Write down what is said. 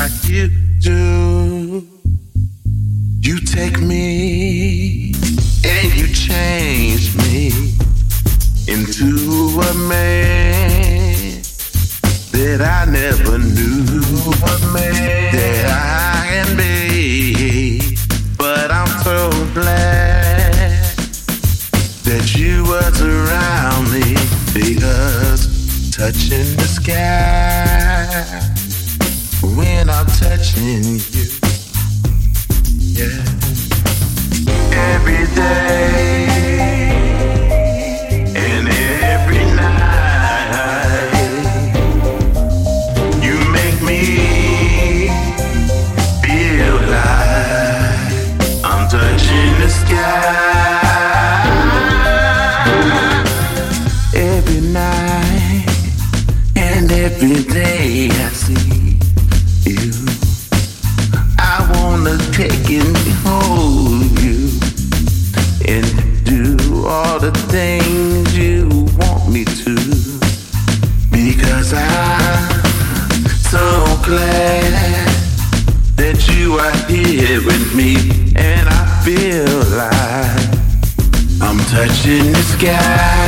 like you do. You take me and you change me into a man that I never knew. A man that I can be. But I'm so glad that you was around me because touching the sky touching you. Yeah. Every day and every night, you make me feel like I'm touching the sky. Every night and every day I see wanna take and you and do all the things you want me to. Because I'm so glad that you are here with me and I feel like I'm touching the sky